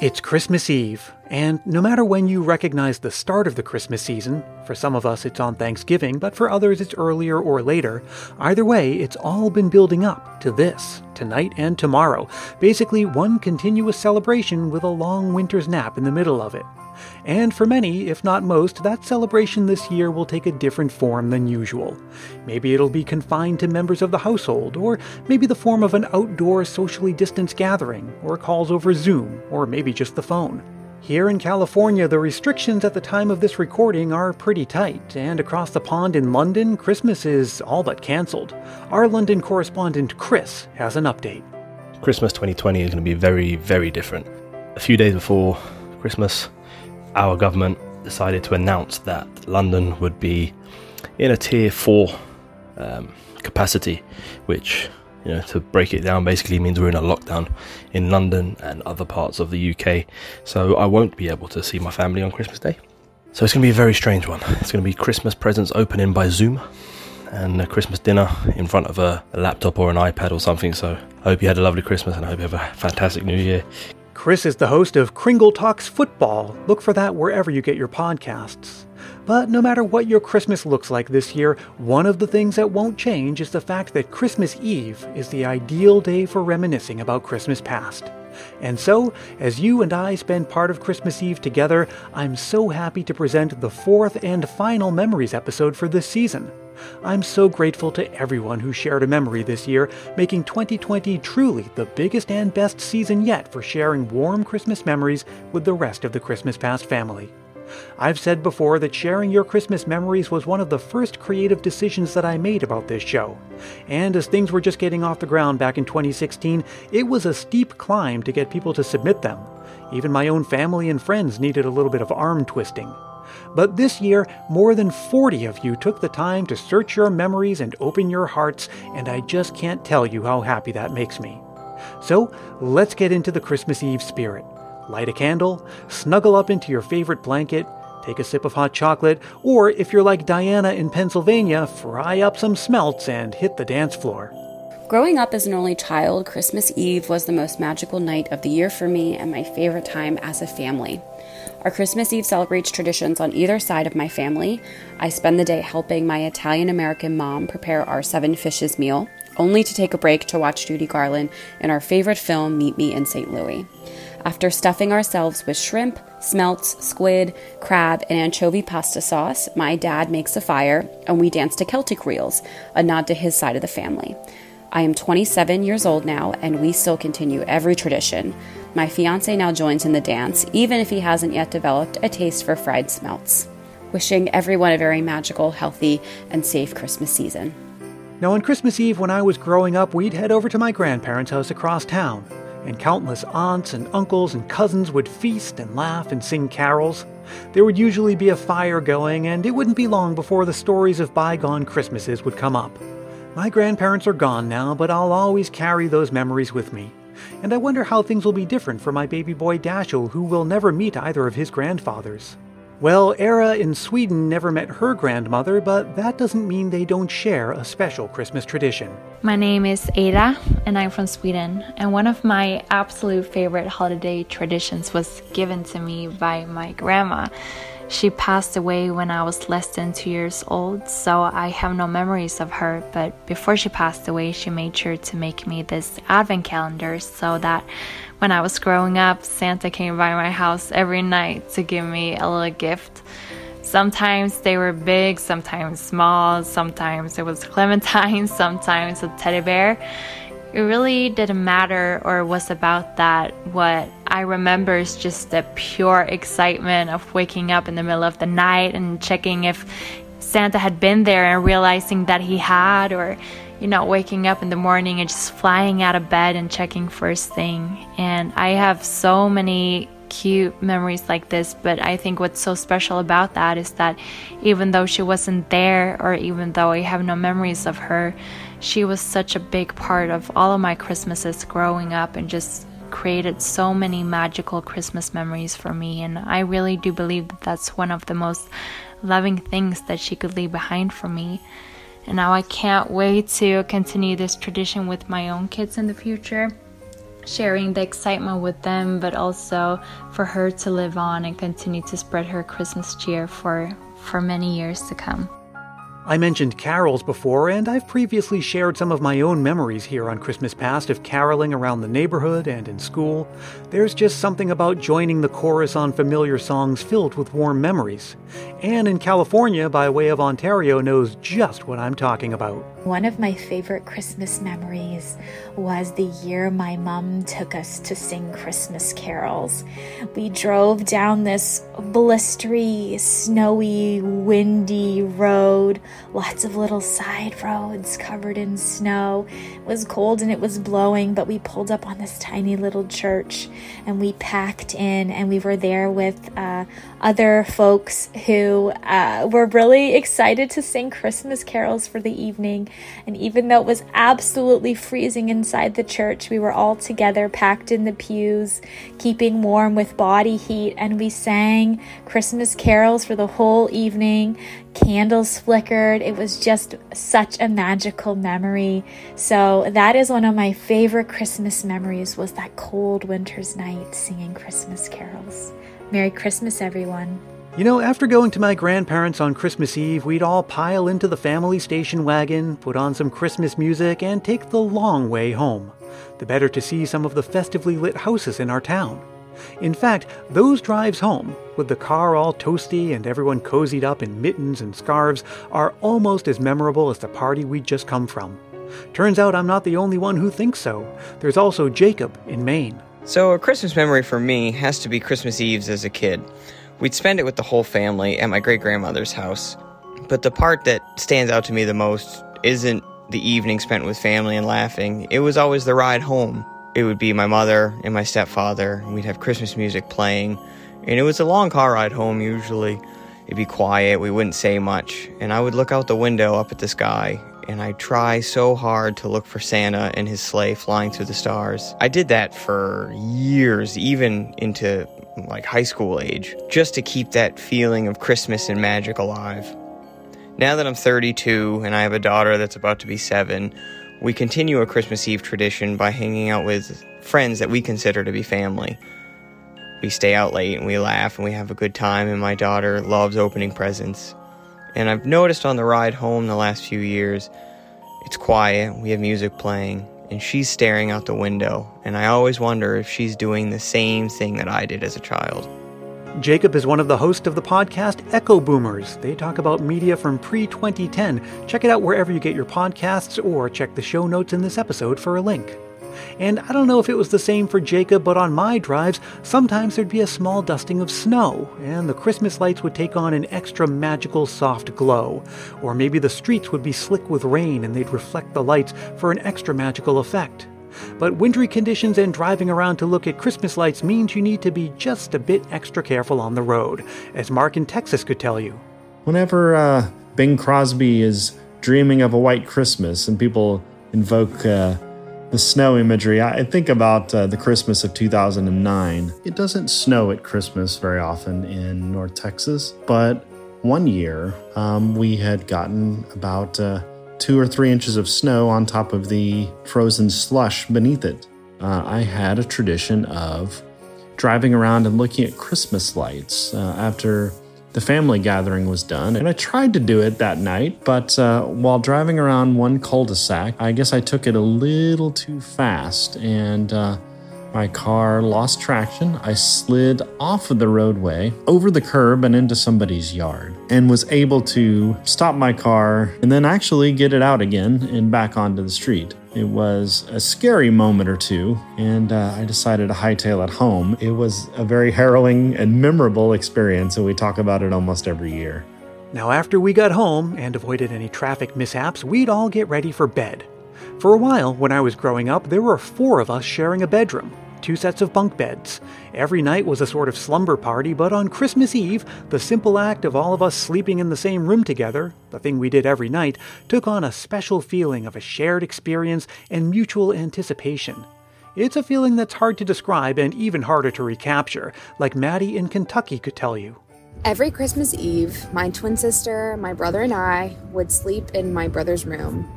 It's Christmas Eve, and no matter when you recognize the start of the Christmas season, for some of us it's on Thanksgiving, but for others it's earlier or later, either way, it's all been building up to this, tonight and tomorrow. Basically, one continuous celebration with a long winter's nap in the middle of it. And for many, if not most, that celebration this year will take a different form than usual. Maybe it'll be confined to members of the household, or maybe the form of an outdoor socially distanced gathering, or calls over Zoom, or maybe just the phone. Here in California, the restrictions at the time of this recording are pretty tight, and across the pond in London, Christmas is all but cancelled. Our London correspondent Chris has an update. Christmas 2020 is going to be very, very different. A few days before Christmas, our government decided to announce that London would be in a tier four um, capacity, which, you know, to break it down, basically means we're in a lockdown in London and other parts of the UK. So I won't be able to see my family on Christmas Day. So it's going to be a very strange one. It's going to be Christmas presents opening by Zoom and a Christmas dinner in front of a, laptop or an iPad or something. So I hope you had a lovely Christmas and I hope you have a fantastic new year. Chris is the host of Kringle Talks Football. Look for that wherever you get your podcasts. But no matter what your Christmas looks like this year, one of the things that won't change is the fact that Christmas Eve is the ideal day for reminiscing about Christmas past. And so, as you and I spend part of Christmas Eve together, I'm so happy to present the fourth and final Memories episode for this season. I'm so grateful to everyone who shared a memory this year, making 2020 truly the biggest and best season yet for sharing warm Christmas memories with the rest of the Christmas Past family. I've said before that sharing your Christmas memories was one of the first creative decisions that I made about this show. And as things were just getting off the ground back in 2016, it was a steep climb to get people to submit them. Even my own family and friends needed a little bit of arm twisting. But this year, more than 40 of you took the time to search your memories and open your hearts, and I just can't tell you how happy that makes me. So, let's get into the Christmas Eve spirit. Light a candle, snuggle up into your favorite blanket, take a sip of hot chocolate, or if you're like Diana in Pennsylvania, fry up some smelts and hit the dance floor. Growing up as an only child, Christmas Eve was the most magical night of the year for me and my favorite time as a family. Our Christmas Eve celebrates traditions on either side of my family. I spend the day helping my Italian American mom prepare our seven fishes meal, only to take a break to watch Judy Garland in our favorite film, Meet Me in St. Louis. After stuffing ourselves with shrimp, smelts, squid, crab, and anchovy pasta sauce, my dad makes a fire and we dance to Celtic reels, a nod to his side of the family. I am 27 years old now, and we still continue every tradition. My fiance now joins in the dance, even if he hasn't yet developed a taste for fried smelts. Wishing everyone a very magical, healthy, and safe Christmas season. Now, on Christmas Eve when I was growing up, we'd head over to my grandparents' house across town, and countless aunts and uncles and cousins would feast and laugh and sing carols. There would usually be a fire going, and it wouldn't be long before the stories of bygone Christmases would come up. My grandparents are gone now, but I'll always carry those memories with me. And I wonder how things will be different for my baby boy Dashiell, who will never meet either of his grandfathers. Well, Era in Sweden never met her grandmother, but that doesn't mean they don't share a special Christmas tradition. My name is Ada, and I'm from Sweden. And one of my absolute favorite holiday traditions was given to me by my grandma. She passed away when I was less than two years old, so I have no memories of her. But before she passed away, she made sure to make me this advent calendar so that when I was growing up, Santa came by my house every night to give me a little gift. Sometimes they were big, sometimes small, sometimes it was clementine, sometimes a teddy bear it really didn't matter or was about that. What I remember is just the pure excitement of waking up in the middle of the night and checking if Santa had been there and realizing that he had, or, you know, waking up in the morning and just flying out of bed and checking first thing. And I have so many cute memories like this, but I think what's so special about that is that even though she wasn't there, or even though I have no memories of her, she was such a big part of all of my Christmases growing up and just created so many magical Christmas memories for me. And I really do believe that that's one of the most loving things that she could leave behind for me. And now I can't wait to continue this tradition with my own kids in the future. sharing the excitement with them, but also for her to live on and continue to spread her Christmas cheer for, for many years to come. I mentioned carols before, and I've previously shared some of my own memories here on Christmas Past of caroling around the neighborhood and in school. There's just something about joining the chorus on familiar songs filled with warm memories. Anne in California, by way of Ontario, knows just what I'm talking about. One of my favorite Christmas memories was the year my mom took us to sing Christmas carols. We drove down this blistery, snowy, windy road, lots of little side roads covered in snow. It was cold and it was blowing, but we pulled up on this tiny little church and we packed in, and we were there with uh, other folks who uh, were really excited to sing Christmas carols for the evening. And even though it was absolutely freezing inside the church, we were all together, packed in the pews, keeping warm with body heat, and we sang Christmas carols for the whole evening. Candles flickered. It was just such a magical memory. So that is one of my favorite Christmas memories was that cold winter's night singing Christmas carols. Merry Christmas, everyone. You know, after going to my grandparents on Christmas Eve, we'd all pile into the family station wagon, put on some Christmas music, and take the long way home. The better to see some of the festively lit houses in our town. In fact, those drives home, with the car all toasty and everyone cozied up in mittens and scarves, are almost as memorable as the party we'd just come from. Turns out I'm not the only one who thinks so. There's also Jacob in Maine. So, a Christmas memory for me has to be Christmas Eves as a kid. We'd spend it with the whole family at my great grandmother's house. But the part that stands out to me the most isn't the evening spent with family and laughing. It was always the ride home. It would be my mother and my stepfather. We'd have Christmas music playing. And it was a long car ride home usually. It'd be quiet, we wouldn't say much. And I would look out the window up at the sky and I'd try so hard to look for Santa and his sleigh flying through the stars. I did that for years, even into like high school age, just to keep that feeling of Christmas and magic alive. Now that I'm 32 and I have a daughter that's about to be seven, we continue a Christmas Eve tradition by hanging out with friends that we consider to be family. We stay out late and we laugh and we have a good time, and my daughter loves opening presents. And I've noticed on the ride home the last few years, it's quiet, we have music playing, and she's staring out the window, and I always wonder if she's doing the same thing that I did as a child. Jacob is one of the hosts of the podcast Echo Boomers. They talk about media from pre 2010. Check it out wherever you get your podcasts or check the show notes in this episode for a link. And I don't know if it was the same for Jacob, but on my drives, sometimes there'd be a small dusting of snow, and the Christmas lights would take on an extra magical soft glow. Or maybe the streets would be slick with rain and they'd reflect the lights for an extra magical effect. But wintry conditions and driving around to look at Christmas lights means you need to be just a bit extra careful on the road, as Mark in Texas could tell you. Whenever uh, Bing Crosby is dreaming of a white Christmas and people invoke uh, the snow imagery, I think about uh, the Christmas of 2009. It doesn't snow at Christmas very often in North Texas, but one year um, we had gotten about uh, two or three inches of snow on top of the frozen slush beneath it. Uh, I had a tradition of driving around and looking at Christmas lights uh, after the family gathering was done, and I tried to do it that night, but uh, while driving around one cul de sac, I guess I took it a little too fast and uh, my car lost traction. I slid off of the roadway, over the curb, and into somebody's yard, and was able to stop my car and then actually get it out again and back onto the street. It was a scary moment or two, and uh, I decided to hightail it home. It was a very harrowing and memorable experience, and we talk about it almost every year. Now, after we got home and avoided any traffic mishaps, we'd all get ready for bed. For a while, when I was growing up, there were four of us sharing a bedroom, two sets of bunk beds. Every night was a sort of slumber party, but on Christmas Eve, the simple act of all of us sleeping in the same room together, the thing we did every night, took on a special feeling of a shared experience and mutual anticipation. It's a feeling that's hard to describe and even harder to recapture, like Maddie in Kentucky could tell you. Every Christmas Eve, my twin sister, my brother, and I would sleep in my brother's room.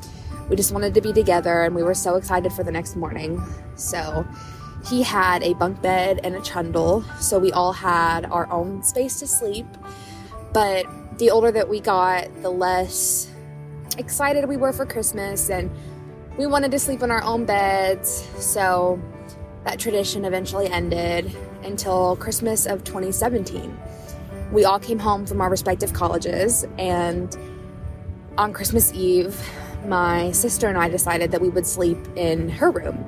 We just wanted to be together and we were so excited for the next morning. So, he had a bunk bed and a trundle, so we all had our own space to sleep. But the older that we got, the less excited we were for Christmas, and we wanted to sleep in our own beds. So that tradition eventually ended until Christmas of 2017. We all came home from our respective colleges, and on Christmas Eve, my sister and I decided that we would sleep in her room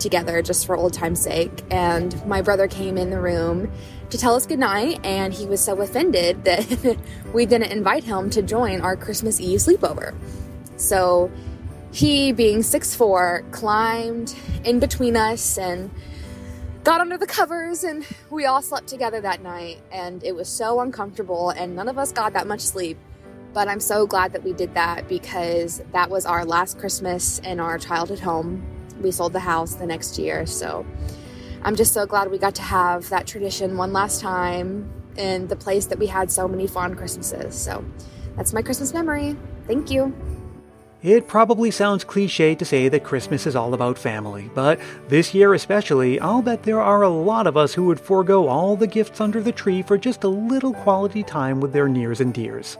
together just for old time's sake. And my brother came in the room to tell us goodnight, and he was so offended that we didn't invite him to join our Christmas Eve sleepover. So he, being six four, climbed in between us and got under the covers, and we all slept together that night. And it was so uncomfortable, and none of us got that much sleep. But I'm so glad that we did that because that was our last Christmas in our childhood home we sold the house the next year. So I'm just so glad we got to have that tradition one last time in the place that we had so many fond Christmases. So that's my Christmas memory. Thank you. It probably sounds cliche to say that Christmas is all about family, but this year especially, I'll bet there are a lot of us who would forego all the gifts under the tree for just a little quality time with their nears and dears.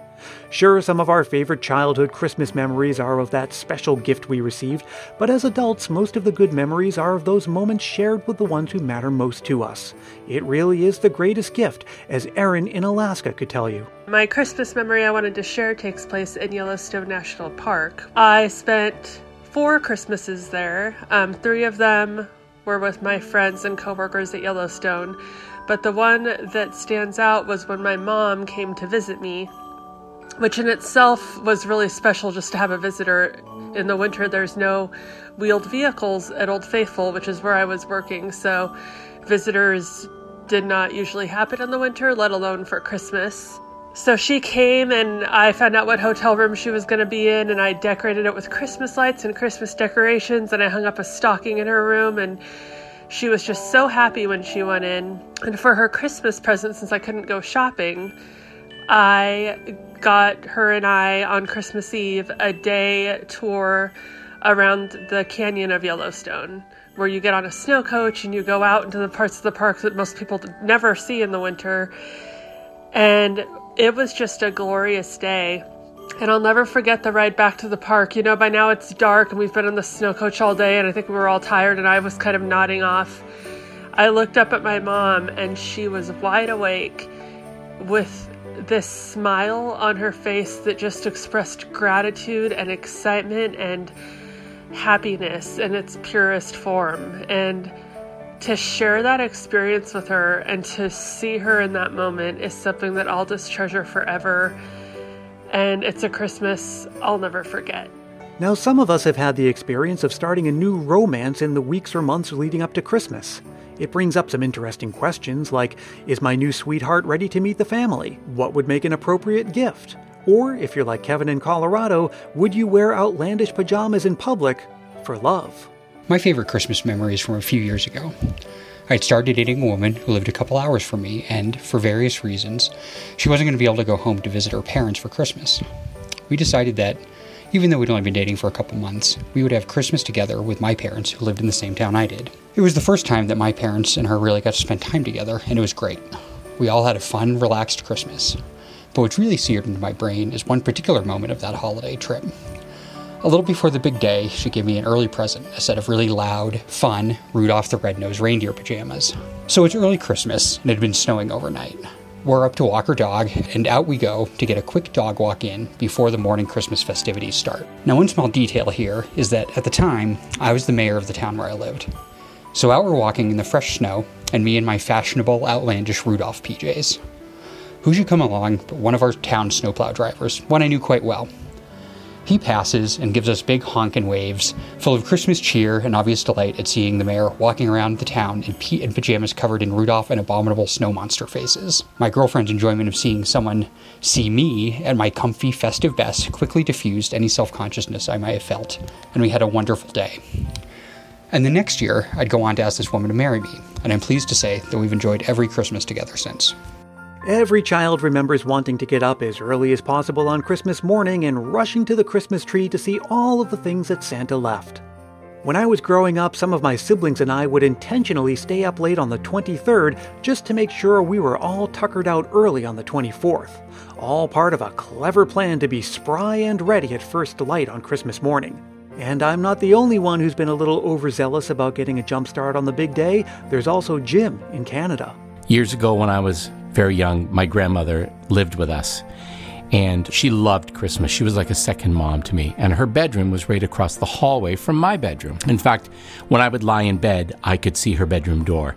Sure, some of our favorite childhood Christmas memories are of that special gift we received, but as adults, most of the good memories are of those moments shared with the ones who matter most to us. It really is the greatest gift, as Erin in Alaska could tell you. My Christmas memory I wanted to share takes place in Yellowstone National Park. I spent four Christmases there. Um, three of them were with my friends and coworkers at Yellowstone, but the one that stands out was when my mom came to visit me which in itself was really special just to have a visitor. In the winter, there's no wheeled vehicles at Old Faithful, which is where I was working, so visitors did not usually happen in the winter, let alone for Christmas. So she came and I found out what hotel room she was going to be in, and I decorated it with Christmas lights and Christmas decorations, and I hung up a stocking in her room, and she was just so happy when she went in. And for her Christmas present, since I couldn't go shopping, I got her and I on Christmas Eve a day tour around the canyon of Yellowstone, where you get on a snow coach and you go out into the parts of the park that most people never see in the winter. And it was just a glorious day. And I'll never forget the ride back to the park. You know, by now it's dark and we've been on the snow coach all day, and I think we were all tired, and I was kind of nodding off. I looked up at my mom, and she was wide awake with this smile on her face that just expressed gratitude and excitement and happiness in its purest form. And to share that experience with her and to see her in that moment is something that I'll just treasure forever. And it's a Christmas I'll never forget. Now, some of us have had the experience of starting a new romance in the weeks or months leading up to Christmas. It brings up some interesting questions like Is my new sweetheart ready to meet the family? What would make an appropriate gift? Or, if you're like Kevin in Colorado, would you wear outlandish pajamas in public for love? My favorite Christmas memory is from a few years ago. I'd started dating a woman who lived a couple hours from me, and for various reasons, she wasn't going to be able to go home to visit her parents for Christmas. We decided that even though we'd only been dating for a couple months, we would have Christmas together with my parents who lived in the same town I did. It was the first time that my parents and her really got to spend time together, and it was great. We all had a fun, relaxed Christmas. But what's really seared into my brain is one particular moment of that holiday trip. A little before the big day, she gave me an early present a set of really loud, fun Rudolph the Red-Nosed Reindeer pajamas. So it's early Christmas, and it had been snowing overnight. We're up to walk our dog, and out we go to get a quick dog walk in before the morning Christmas festivities start. Now, one small detail here is that at the time, I was the mayor of the town where I lived. So out we're walking in the fresh snow, and me in my fashionable, outlandish Rudolph PJs. Who should come along but one of our town snowplow drivers, one I knew quite well. He passes and gives us big honking waves, full of Christmas cheer and obvious delight at seeing the mayor walking around the town in, p- and pajamas covered in Rudolph and abominable snow monster faces. My girlfriend's enjoyment of seeing someone see me at my comfy, festive best quickly diffused any self consciousness I might have felt, and we had a wonderful day. And the next year, I'd go on to ask this woman to marry me, and I'm pleased to say that we've enjoyed every Christmas together since. Every child remembers wanting to get up as early as possible on Christmas morning and rushing to the Christmas tree to see all of the things that Santa left. When I was growing up, some of my siblings and I would intentionally stay up late on the 23rd just to make sure we were all tuckered out early on the 24th. All part of a clever plan to be spry and ready at first light on Christmas morning. And I'm not the only one who's been a little overzealous about getting a jump start on the big day. There's also Jim in Canada. Years ago, when I was very young, my grandmother lived with us and she loved Christmas. She was like a second mom to me. And her bedroom was right across the hallway from my bedroom. In fact, when I would lie in bed, I could see her bedroom door.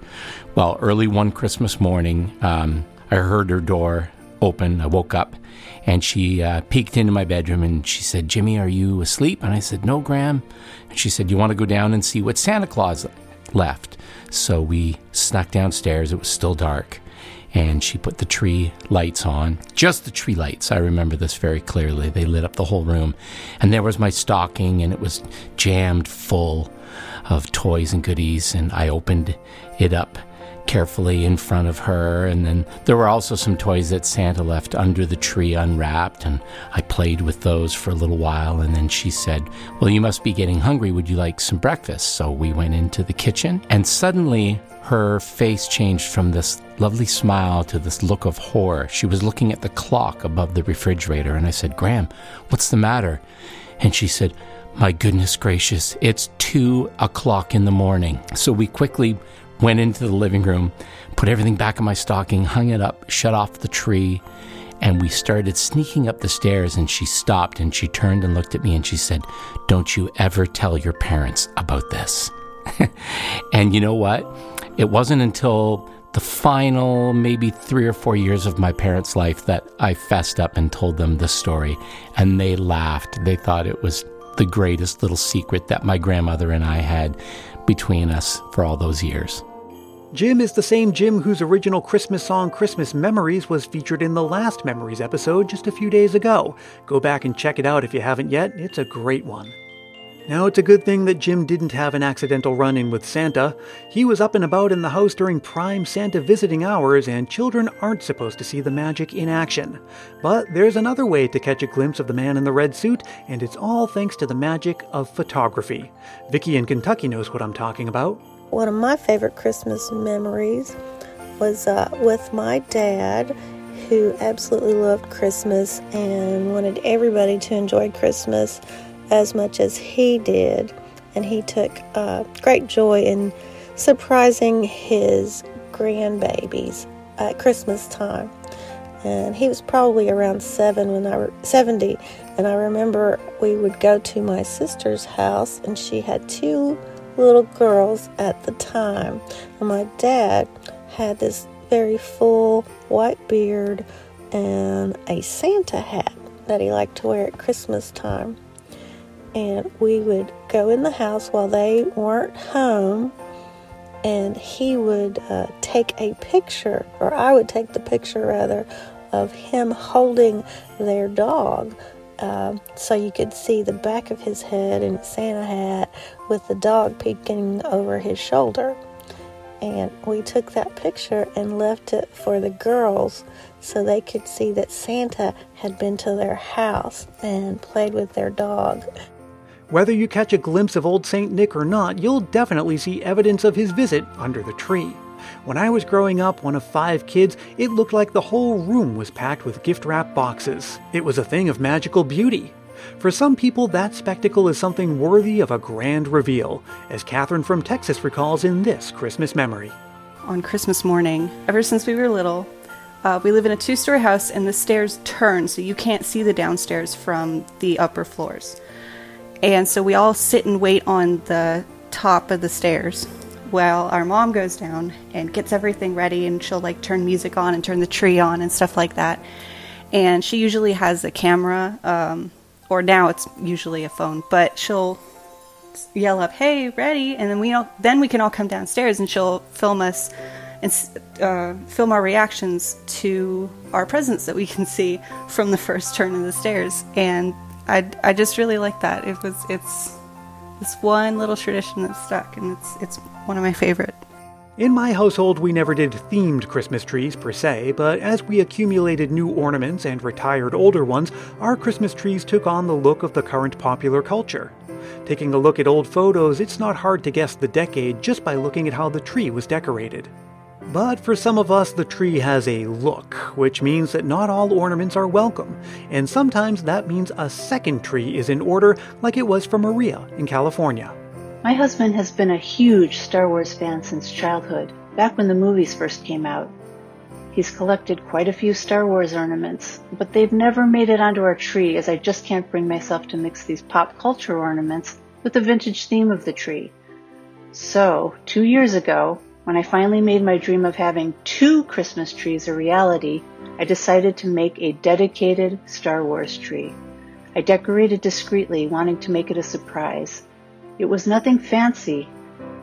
Well, early one Christmas morning, um, I heard her door open. I woke up and she uh, peeked into my bedroom and she said, Jimmy, are you asleep? And I said, No, Gram. And she said, You want to go down and see what Santa Claus left? So we snuck downstairs. It was still dark and she put the tree lights on. Just the tree lights. I remember this very clearly. They lit up the whole room. And there was my stocking, and it was jammed full of toys and goodies. And I opened it up carefully in front of her. And then there were also some toys that Santa left under the tree unwrapped. And I played with those for a little while. And then she said, Well, you must be getting hungry. Would you like some breakfast? So we went into the kitchen. And suddenly her face changed from this lovely smile to this look of horror. She was looking at the clock above the refrigerator. And I said, Gram, what's the matter? And she said, My goodness gracious, it's two o'clock in the morning. So we quickly went into the living room, put everything back in my stocking, hung it up, shut off the tree, and we started sneaking up the stairs. And she stopped and she turned and looked at me and she said, Don't you ever tell your parents about this. and you know what? It wasn't until the final maybe three or four years of my parents' life that I fessed up and told them the story. And they laughed. They thought it was the greatest little secret that my grandmother and I had between us for all those years. Jim is the same Jim whose original Christmas song Christmas Memories was featured in the last Memories episode just a few days ago. Go back and check it out if you haven't yet, it's a great one. Now, it's a good thing that Jim didn't have an accidental run in with Santa. He was up and about in the house during prime Santa visiting hours, and children aren't supposed to see the magic in action. But there's another way to catch a glimpse of the man in the red suit, and it's all thanks to the magic of photography. Vicky in Kentucky knows what I'm talking about. One of my favorite Christmas memories was uh, with my dad, who absolutely loved Christmas and wanted everybody to enjoy Christmas as much as he did. And he took uh, great joy in surprising his grandbabies at Christmas time. And he was probably around seven when I re- 70. And I remember we would go to my sister's house, and she had two little girls at the time. And my dad had this very full white beard and a Santa hat that he liked to wear at Christmas time. And we would go in the house while they weren't home, and he would uh, take a picture, or I would take the picture rather, of him holding their dog um, so you could see the back of his head in a Santa hat with the dog peeking over his shoulder. And we took that picture and left it for the girls so they could see that Santa had been to their house and played with their dog. Whether you catch a glimpse of Old St. Nick or not, you'll definitely see evidence of his visit under the tree. When I was growing up, one of five kids, it looked like the whole room was packed with gift wrap boxes. It was a thing of magical beauty. For some people, that spectacle is something worthy of a grand reveal, as Catherine from Texas recalls in this Christmas memory. On Christmas morning, ever since we were little, uh, we live in a two story house and the stairs turn so you can't see the downstairs from the upper floors. And so we all sit and wait on the top of the stairs while our mom goes down and gets everything ready and she'll like turn music on and turn the tree on and stuff like that. And she usually has a camera, um, or now it's usually a phone, but she'll yell up, "Hey, ready!" And then we all, then we can all come downstairs and she'll film us and uh, film our reactions to our presents that we can see from the first turn of the stairs. And I, I just really like that. It was it's this one little tradition that stuck, and it's it's one of my favorite. In my household, we never did themed Christmas trees per se, but as we accumulated new ornaments and retired older ones, our Christmas trees took on the look of the current popular culture. Taking a look at old photos, it's not hard to guess the decade just by looking at how the tree was decorated. But for some of us, the tree has a look, which means that not all ornaments are welcome, and sometimes that means a second tree is in order, like it was for Maria in California. My husband has been a huge Star Wars fan since childhood, back when the movies first came out. He's collected quite a few Star Wars ornaments, but they've never made it onto our tree as I just can't bring myself to mix these pop culture ornaments with the vintage theme of the tree. So, two years ago, when I finally made my dream of having two Christmas trees a reality, I decided to make a dedicated Star Wars tree. I decorated discreetly, wanting to make it a surprise. It was nothing fancy,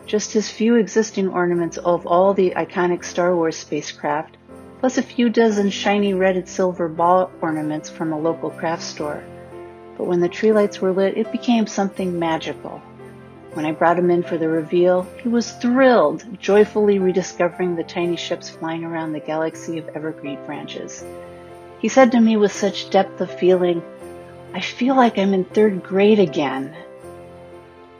just his few existing ornaments of all the iconic Star Wars spacecraft plus a few dozen shiny red and silver ball ornaments from a local craft store. But when the tree lights were lit, it became something magical. When I brought him in for the reveal, he was thrilled, joyfully rediscovering the tiny ships flying around the galaxy of evergreen branches. He said to me with such depth of feeling, I feel like I'm in third grade again.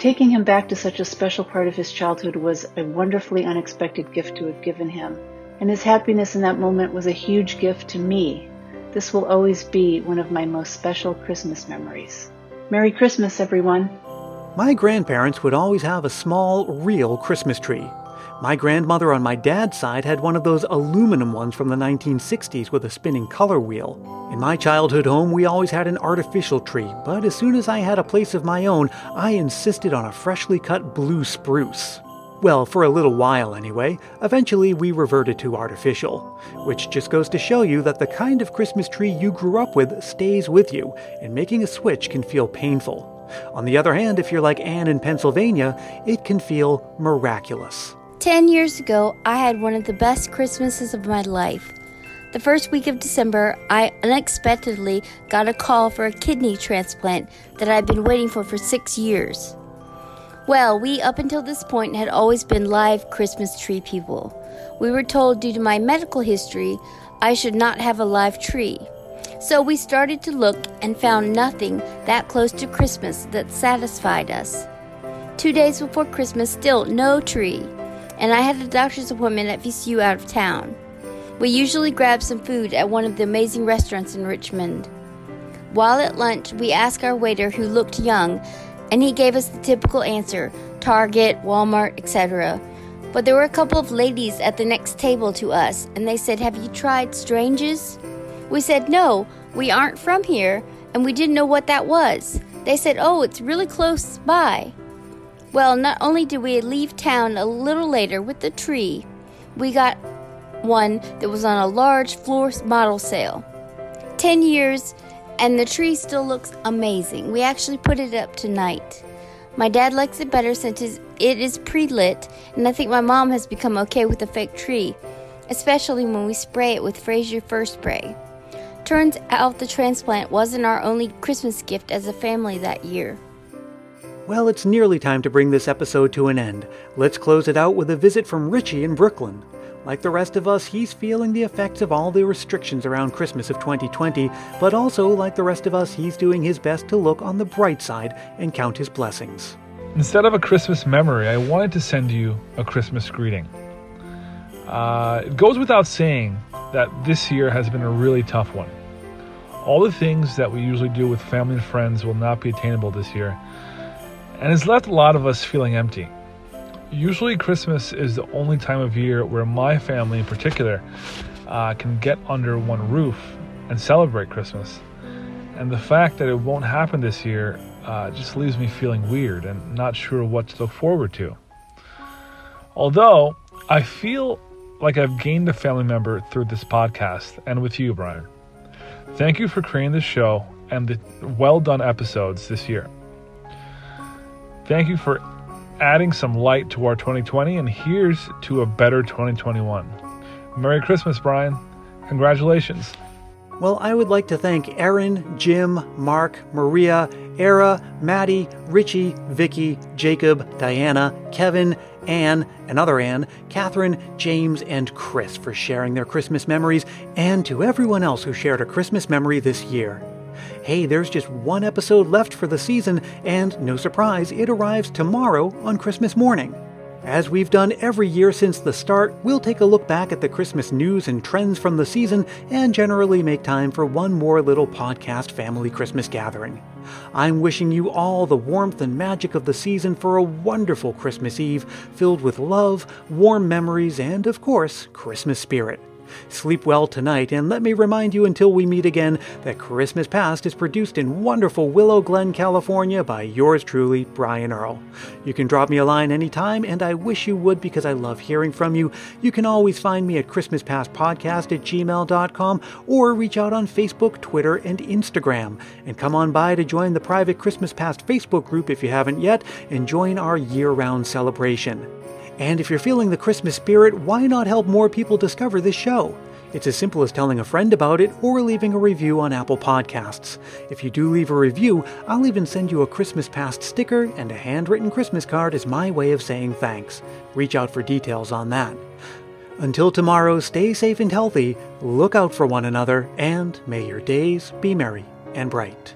Taking him back to such a special part of his childhood was a wonderfully unexpected gift to have given him and his happiness in that moment was a huge gift to me. This will always be one of my most special Christmas memories. Merry Christmas, everyone. My grandparents would always have a small, real Christmas tree. My grandmother on my dad's side had one of those aluminum ones from the 1960s with a spinning color wheel. In my childhood home, we always had an artificial tree, but as soon as I had a place of my own, I insisted on a freshly cut blue spruce. Well, for a little while anyway. Eventually, we reverted to artificial, which just goes to show you that the kind of Christmas tree you grew up with stays with you, and making a switch can feel painful. On the other hand, if you're like Anne in Pennsylvania, it can feel miraculous. Ten years ago, I had one of the best Christmases of my life. The first week of December, I unexpectedly got a call for a kidney transplant that I'd been waiting for for six years. Well, we up until this point had always been live Christmas tree people. We were told due to my medical history, I should not have a live tree. So we started to look and found nothing that close to Christmas that satisfied us. Two days before Christmas, still no tree, and I had a doctor's appointment at VCU out of town. We usually grab some food at one of the amazing restaurants in Richmond. While at lunch, we asked our waiter, who looked young, and he gave us the typical answer Target, Walmart, etc. But there were a couple of ladies at the next table to us, and they said, Have you tried Strange's? We said, No, we aren't from here, and we didn't know what that was. They said, Oh, it's really close by. Well, not only did we leave town a little later with the tree, we got one that was on a large floor model sale. Ten years and the tree still looks amazing. We actually put it up tonight. My dad likes it better since it is pre lit, and I think my mom has become okay with the fake tree, especially when we spray it with Fraser Fir Spray. Turns out the transplant wasn't our only Christmas gift as a family that year. Well, it's nearly time to bring this episode to an end. Let's close it out with a visit from Richie in Brooklyn. Like the rest of us, he's feeling the effects of all the restrictions around Christmas of 2020, but also, like the rest of us, he's doing his best to look on the bright side and count his blessings. Instead of a Christmas memory, I wanted to send you a Christmas greeting. Uh, it goes without saying that this year has been a really tough one. All the things that we usually do with family and friends will not be attainable this year, and it's left a lot of us feeling empty. Usually, Christmas is the only time of year where my family, in particular, uh, can get under one roof and celebrate Christmas. And the fact that it won't happen this year uh, just leaves me feeling weird and not sure what to look forward to. Although I feel like I've gained a family member through this podcast and with you, Brian. Thank you for creating this show and the well done episodes this year. Thank you for adding some light to our 2020, and here's to a better 2021. Merry Christmas, Brian. Congratulations. Well, I would like to thank Aaron, Jim, Mark, Maria, Era, Maddie, Richie, Vicky, Jacob, Diana, Kevin, Anne, another Anne, Catherine, James, and Chris for sharing their Christmas memories, and to everyone else who shared a Christmas memory this year. Hey, there's just one episode left for the season, and no surprise, it arrives tomorrow on Christmas morning. As we've done every year since the start, we'll take a look back at the Christmas news and trends from the season and generally make time for one more little podcast family Christmas gathering. I'm wishing you all the warmth and magic of the season for a wonderful Christmas Eve filled with love, warm memories, and, of course, Christmas spirit. Sleep well tonight, and let me remind you until we meet again that Christmas Past is produced in wonderful Willow Glen, California by yours truly, Brian Earl. You can drop me a line anytime, and I wish you would because I love hearing from you. You can always find me at Christmas Past Podcast at gmail.com or reach out on Facebook, Twitter, and Instagram. And come on by to join the private Christmas Past Facebook group if you haven't yet, and join our year round celebration. And if you're feeling the Christmas spirit, why not help more people discover this show? It's as simple as telling a friend about it or leaving a review on Apple Podcasts. If you do leave a review, I'll even send you a Christmas Past sticker and a handwritten Christmas card as my way of saying thanks. Reach out for details on that. Until tomorrow, stay safe and healthy, look out for one another, and may your days be merry and bright.